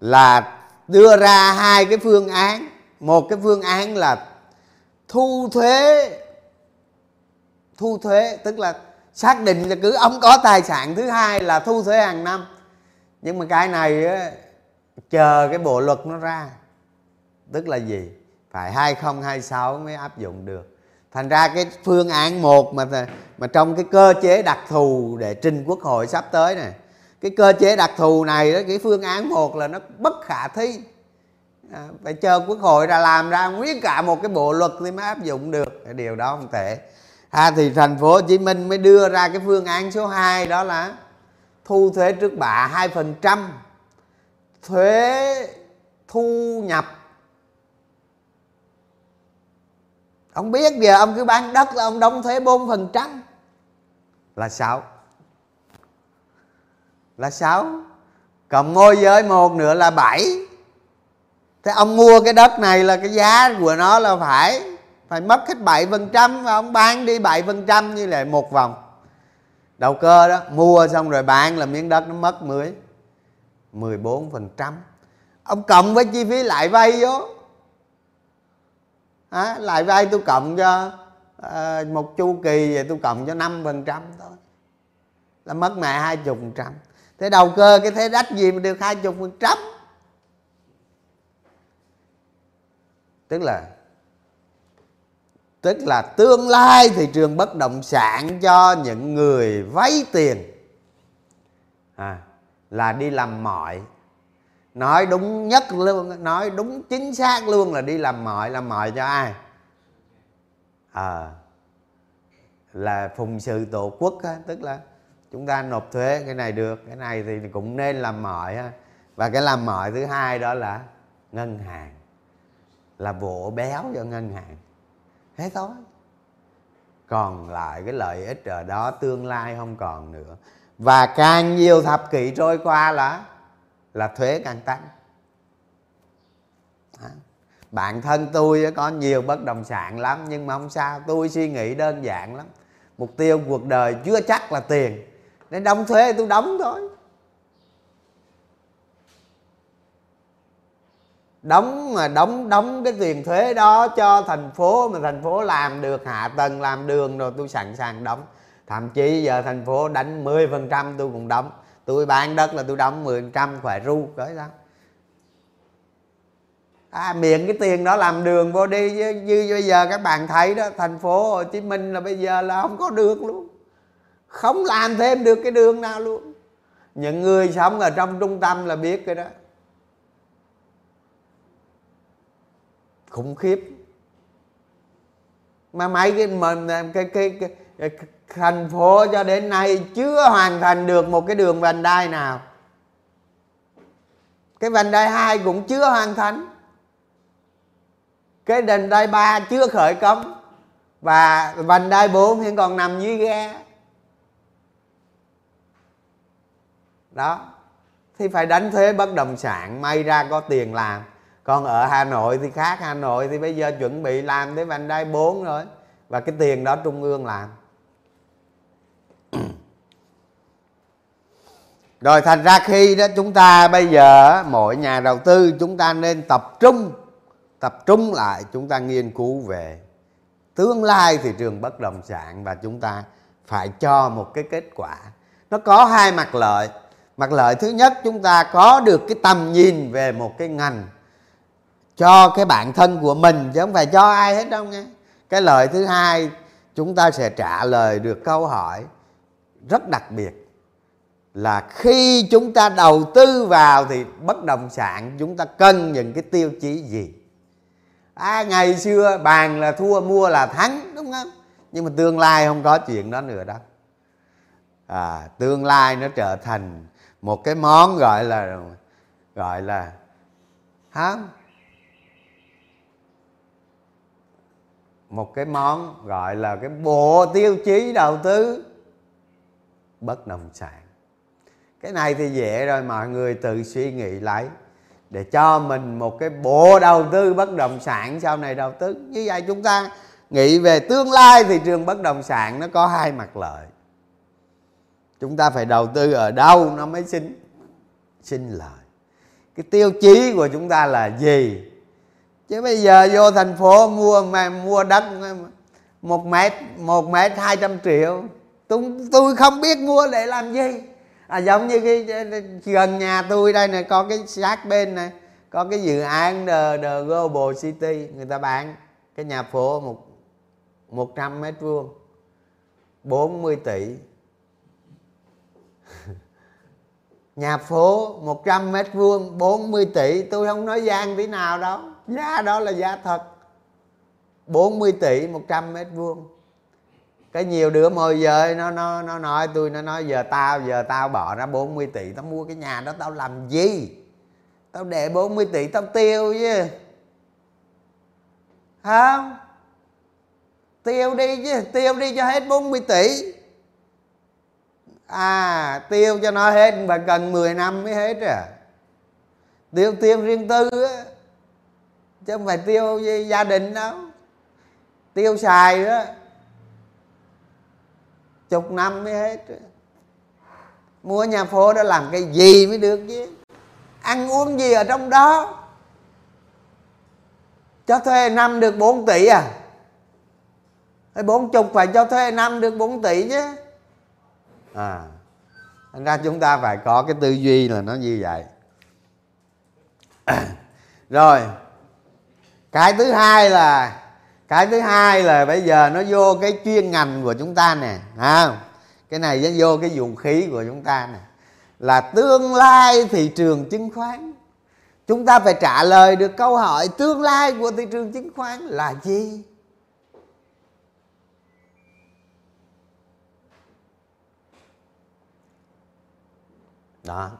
là đưa ra hai cái phương án. Một cái phương án là thu thuế. Thu thuế, tức là xác định là cứ ông có tài sản thứ hai là thu thuế hàng năm. Nhưng mà cái này á, chờ cái bộ luật nó ra tức là gì? Phải 2026 mới áp dụng được. Thành ra cái phương án một mà mà trong cái cơ chế đặc thù để trình quốc hội sắp tới này cái cơ chế đặc thù này đó cái phương án một là nó bất khả thi. À, phải chờ quốc hội ra làm ra nguyên cả một cái bộ luật thì mới áp dụng được. Điều đó không thể à, thì thành phố Hồ Chí Minh mới đưa ra cái phương án số 2 đó là thu thuế trước bạ hai phần trăm thuế thu nhập. Ông biết giờ ông cứ bán đất là ông đóng thuế bốn phần trăm. Là sao? Là sáu còn môi giới một nữa là bảy. Thế ông mua cái đất này là cái giá của nó là phải phải mất hết bảy phần trăm và ông bán đi bảy phần trăm như là một vòng. Đầu cơ đó mua xong rồi bán là miếng đất nó mất mười mười bốn phần trăm. Ông cộng với chi phí lại vay vô. À, lại vay tôi cộng cho à, một chu kỳ vậy tôi cộng cho năm phần trăm thôi. Là mất mẹ hai chục phần trăm. Thế đầu cơ cái thế đắt gì mà được hai chục phần trăm? Tức là tức là tương lai thị trường bất động sản cho những người vay tiền. À, là đi làm mọi. Nói đúng nhất luôn nói đúng chính xác luôn là đi làm mọi làm mọi cho ai? À, là phụng sự tổ quốc á, tức là chúng ta nộp thuế cái này được cái này thì cũng nên làm mọi ha. Và cái làm mọi thứ hai đó là ngân hàng. Là vỗ béo cho ngân hàng thế thôi. Còn lại cái lợi ích ở đó tương lai không còn nữa. Và càng nhiều thập kỷ trôi qua là là thuế càng tăng. Bạn thân tôi có nhiều bất động sản lắm, nhưng mà không sao, tôi suy nghĩ đơn giản lắm. Mục tiêu cuộc đời chưa chắc là tiền. Nên đóng thuế tôi đóng thôi. Đóng mà đóng đóng cái tiền thuế đó cho thành phố mà thành phố làm được hạ tầng làm đường rồi tôi sẵn sàng đóng. Thậm chí giờ thành phố đánh 10% phần trăm tôi cũng đóng. Tôi bán đất là tôi đóng 10% trăm khỏe ru cỡ đó. à, miệng cái tiền đó làm đường vô đi như, như bây giờ các bạn thấy đó thành phố Hồ Chí Minh là bây giờ là không có đường luôn. Không làm thêm được cái đường nào luôn. Những người sống ở trong trung tâm là biết cái đó. Khủng khiếp. Mà mấy cái mình cái, cái, cái, cái thành phố cho đến nay chưa hoàn thành được một cái đường vành đai nào. Cái vành đai hai cũng chưa hoàn thành. Cái vành đai ba chưa khởi công. Và vành đai 4 hiện còn nằm dưới ghe. Đó. Thì phải đánh thuế bất động sản may ra có tiền làm còn ở Hà Nội thì khác, Hà Nội thì bây giờ chuẩn bị làm tới vành đai 4 rồi. Và cái tiền đó trung ương làm. Rồi thành ra khi đó chúng ta bây giờ mỗi nhà đầu tư chúng ta nên tập trung tập trung lại, chúng ta nghiên cứu về tương lai thị trường bất động sản và chúng ta phải cho một cái kết quả. Nó có hai mặt lợi. Mặt lợi thứ nhất, chúng ta có được cái tầm nhìn về một cái ngành cho cái bản thân của mình chứ không phải cho ai hết đâu nghe. Cái lời thứ hai chúng ta sẽ trả lời được câu hỏi rất đặc biệt là khi chúng ta đầu tư vào thì bất động sản chúng ta cần những cái tiêu chí gì? À, ngày xưa bàn là thua mua là thắng đúng không? Nhưng mà tương lai không có chuyện đó nữa đâu. À, tương lai nó trở thành một cái món gọi là gọi là hả? Một cái món gọi là cái bộ tiêu chí đầu tư bất động sản. Cái này thì dễ rồi, mọi người tự suy nghĩ lại để cho mình một cái bộ đầu tư bất động sản sau này đầu tư. Như vậy chúng ta nghĩ về tương lai thị trường bất động sản nó có hai mặt lợi. Chúng ta phải đầu tư ở đâu nó mới sinh sinh lợi? Cái tiêu chí của chúng ta là gì? Chứ bây giờ vô thành phố mua mà mua đất một mét một mét hai trăm triệu. Tôi tôi không biết mua để làm gì. À, giống như cái gần nhà tôi đây này có cái sát bên này có cái dự án the, the Global City người ta bán cái nhà phố một 100 mét vuông 40 tỷ. Nhà phố 100 mét vuông 40 tỷ tôi không nói gian tí nào đâu giá đó là giá thật. 40 tỷ 100 mét vuông. Cái nhiều đứa môi giới, nó nó nó nói tôi, nó nói giờ tao giờ tao bỏ ra 40 tỷ, tao mua cái nhà đó tao làm gì? Tao để 40 tỷ tao tiêu chứ. Không. Tiêu đi chứ, tiêu đi cho hết 40 tỷ. À tiêu cho nó hết và cần 10 năm mới hết à. Tiêu tiêu riêng tư á chứ không phải tiêu với gia đình đâu. Tiêu xài đó. Chục năm mới hết mua nhà phố đó làm cái gì mới được chứ? Ăn uống gì ở trong đó? Cho thuê năm được 4 tỷ à? Hay bốn chục phải cho thuê năm được 4 tỷ chứ? À thành ra chúng ta phải có cái tư duy là nó như vậy. Rồi cái thứ hai là cái thứ hai là bây giờ nó vô cái chuyên ngành của chúng ta nè à, cái này nó vô cái dụng khí của chúng ta nè. Là tương lai thị trường chứng khoán. Chúng ta phải trả lời được câu hỏi tương lai của thị trường chứng khoán là gì? Đó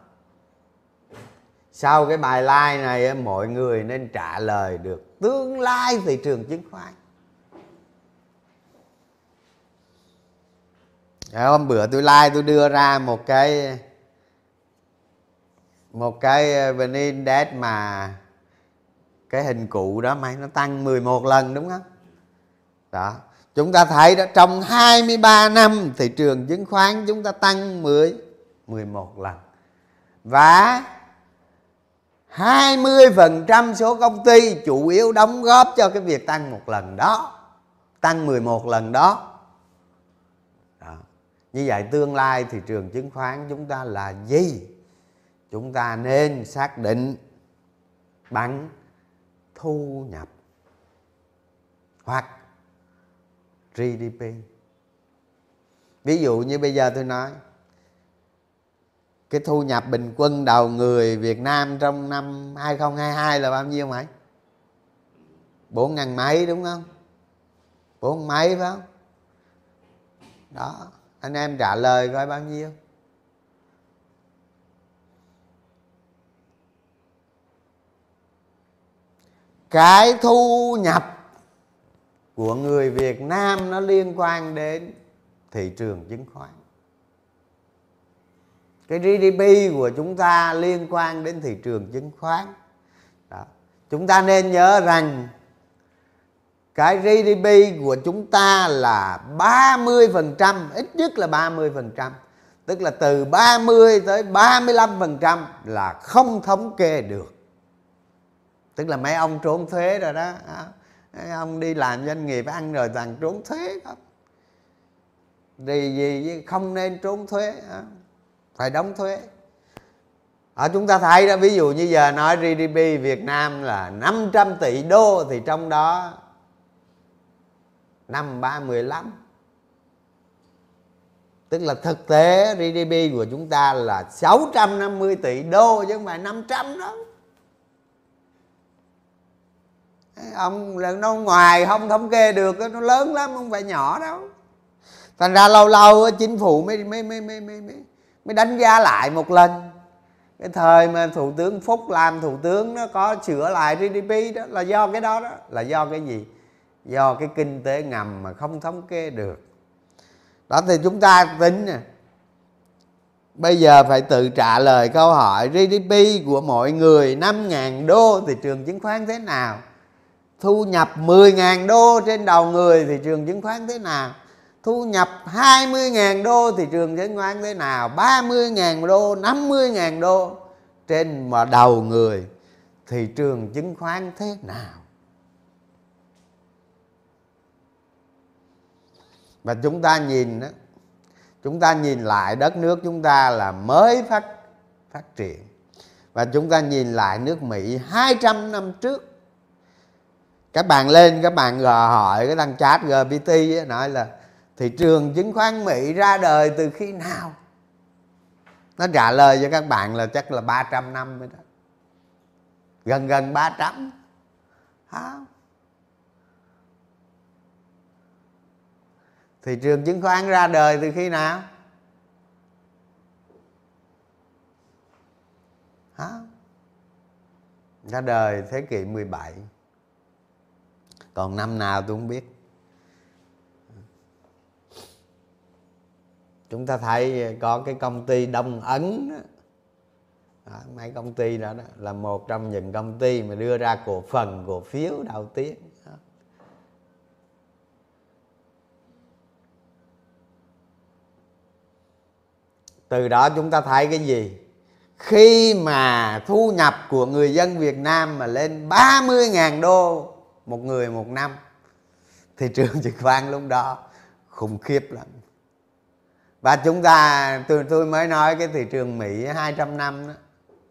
sau cái bài like này mọi người nên trả lời được tương lai thị trường chứng khoán. Hôm bữa tôi like, tôi đưa ra một cái một cái ờ, vn index mà cái hình cụ đó mày nó tăng 11 lần, đúng không? Đó. Chúng ta thấy đó, trong 23 năm thị trường chứng khoán chúng ta tăng 10 11 lần. Và 20% số công ty chủ yếu đóng góp cho cái việc tăng một lần đó, tăng 11 lần đó. đó. Như vậy tương lai thị trường chứng khoán chúng ta là gì? Chúng ta nên xác định bằng thu nhập hoặc GDP ví dụ như bây giờ tôi nói cái thu nhập bình quân đầu người Việt Nam trong năm 2022 là bao nhiêu mày? Bốn ngàn mấy đúng không? Bốn mấy phải không? Đó, anh em trả lời coi bao nhiêu? Cái thu nhập của người Việt Nam nó liên quan đến thị trường chứng khoán cái GDP của chúng ta liên quan đến thị trường chứng khoán đó. chúng ta nên nhớ rằng cái GDP của chúng ta là 30%, ít nhất là 30%. Tức là từ 30 tới 35% là không thống kê được. Tức là mấy ông trốn thuế rồi đó. Mấy ông đi làm doanh nghiệp ăn rồi toàn trốn thuế không. Vì gì không nên trốn thuế phải đóng thuế. Ở chúng ta thấy đó ví dụ như giờ nói GDP Việt Nam là 500 tỷ đô thì trong đó năm ba mười lăm. Tức là thực tế GDP của chúng ta là 650 tỷ đô chứ không phải 500 đó. Ông là nó ngoài không thống kê được nó lớn lắm không phải nhỏ đâu. Thành ra lâu lâu chính phủ mới mới mới mới mới, mới mới đánh giá lại một lần. Cái thời mà thủ tướng phúc làm thủ tướng nó có sửa lại gdp đó, là do cái đó đó. Là do cái gì? Do cái kinh tế ngầm mà không thống kê được. Đó, thì chúng ta tính nè. Bây giờ phải tự trả lời câu hỏi GDP của mọi người 5.000 đô thị trường chứng khoán thế nào? Thu nhập 10.000 đô trên đầu người thị trường chứng khoán thế nào? Thu nhập 20.000 đô thị trường chứng khoán thế nào? 30.000 đô 50.000 đô. Trên mà đầu người thị trường chứng khoán thế nào? Và chúng ta nhìn đó chúng ta nhìn lại đất nước chúng ta là mới phát phát triển. Và chúng ta nhìn lại nước Mỹ 200 năm trước. Các bạn lên các bạn gờ hỏi cái thằng chat GPT ấy, nói là thị trường chứng khoán Mỹ ra đời từ khi nào? Nó trả lời cho các bạn là chắc là 300 năm rồi đó. Gần gần 300 Hả? thị trường chứng khoán ra đời từ khi nào? Hả? ra đời thế kỷ 17 còn năm nào tôi không biết. Chúng ta thấy có cái công ty đông ấn đó. Đó, mấy công ty đó, đó là một trong những công ty mà đưa ra cổ phần cổ phiếu đầu tiên đó. từ đó chúng ta thấy cái gì khi mà thu nhập của người dân Việt Nam mà lên 30.000 đô một người một năm thị trường chứng khoán lúc đó khủng khiếp lắm và chúng ta, tôi tôi mới nói cái thị trường Mỹ 200 năm đó,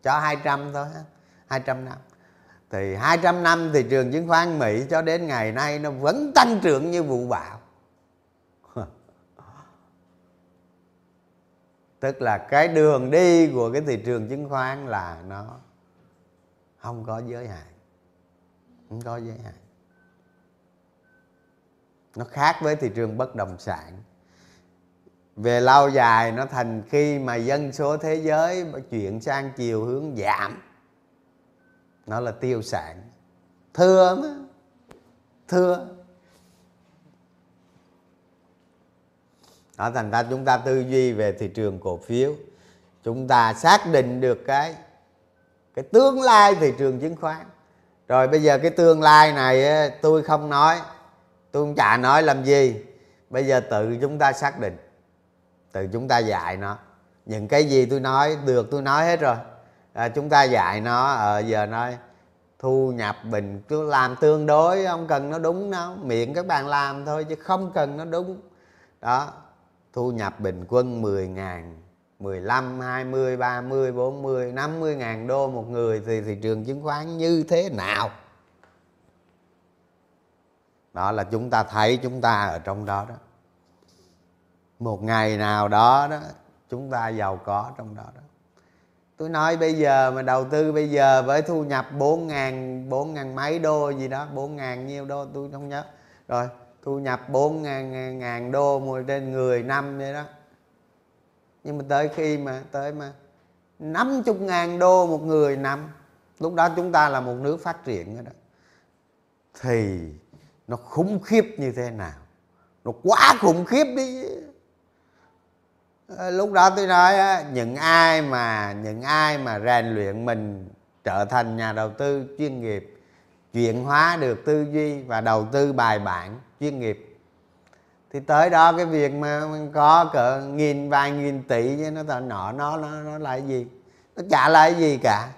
cho 200 thôi 200 năm. Thì 200 năm thị trường chứng khoán Mỹ cho đến ngày nay nó vẫn tăng trưởng như vụ bão. Tức là cái đường đi của cái thị trường chứng khoán là nó không có giới hạn, không có giới hạn. Nó khác với thị trường bất động sản về lâu dài nó thành khi mà dân số thế giới chuyển sang chiều hướng giảm, nó là tiêu sản. Thưa mà thưa. Đó thành ra chúng ta tư duy về thị trường cổ phiếu, chúng ta xác định được cái cái tương lai thị trường chứng khoán. Rồi bây giờ cái tương lai này tôi không nói, tôi không chả nói làm gì. Bây giờ tự chúng ta xác định từ chúng ta dạy nó. Những cái gì tôi nói được tôi nói hết rồi. À, chúng ta dạy nó ở giờ nói thu nhập bình cứ làm tương đối không cần nó đúng đâu. Miệng các bạn làm thôi chứ không cần nó đúng. Đó thu nhập bình quân 10 ngàn 15, 20, 30, 40, 50 ngàn đô một người thì thị trường chứng khoán như thế nào? Đó là chúng ta thấy chúng ta ở trong đó đó một ngày nào đó đó chúng ta giàu có trong đó đó. Tôi nói bây giờ mà đầu tư bây giờ với thu nhập bốn ngàn bốn ngàn mấy đô gì đó bốn ngàn nhiêu đô tôi không nhớ. Rồi thu nhập bốn ngàn, ngàn đô một trên người năm vậy đó. Nhưng mà tới khi mà tới mà năm chục ngàn đô một người năm lúc đó chúng ta là một nước phát triển rồi đó. Thì nó khủng khiếp như thế nào? Nó quá khủng khiếp đi Ờ, lúc đó tôi nói những ai mà, những ai mà rèn luyện mình trở thành nhà đầu tư chuyên nghiệp, chuyển hóa được tư duy và đầu tư bài bản chuyên nghiệp. Thì tới đó cái việc mà có cỡ nghìn, vài nghìn tỷ với nó nọ nó nó nó là gì? Nó chả là gì cả.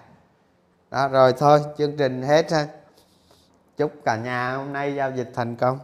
Đó, rồi thôi, chương trình hết ha. Chúc cả nhà hôm nay giao dịch thành công.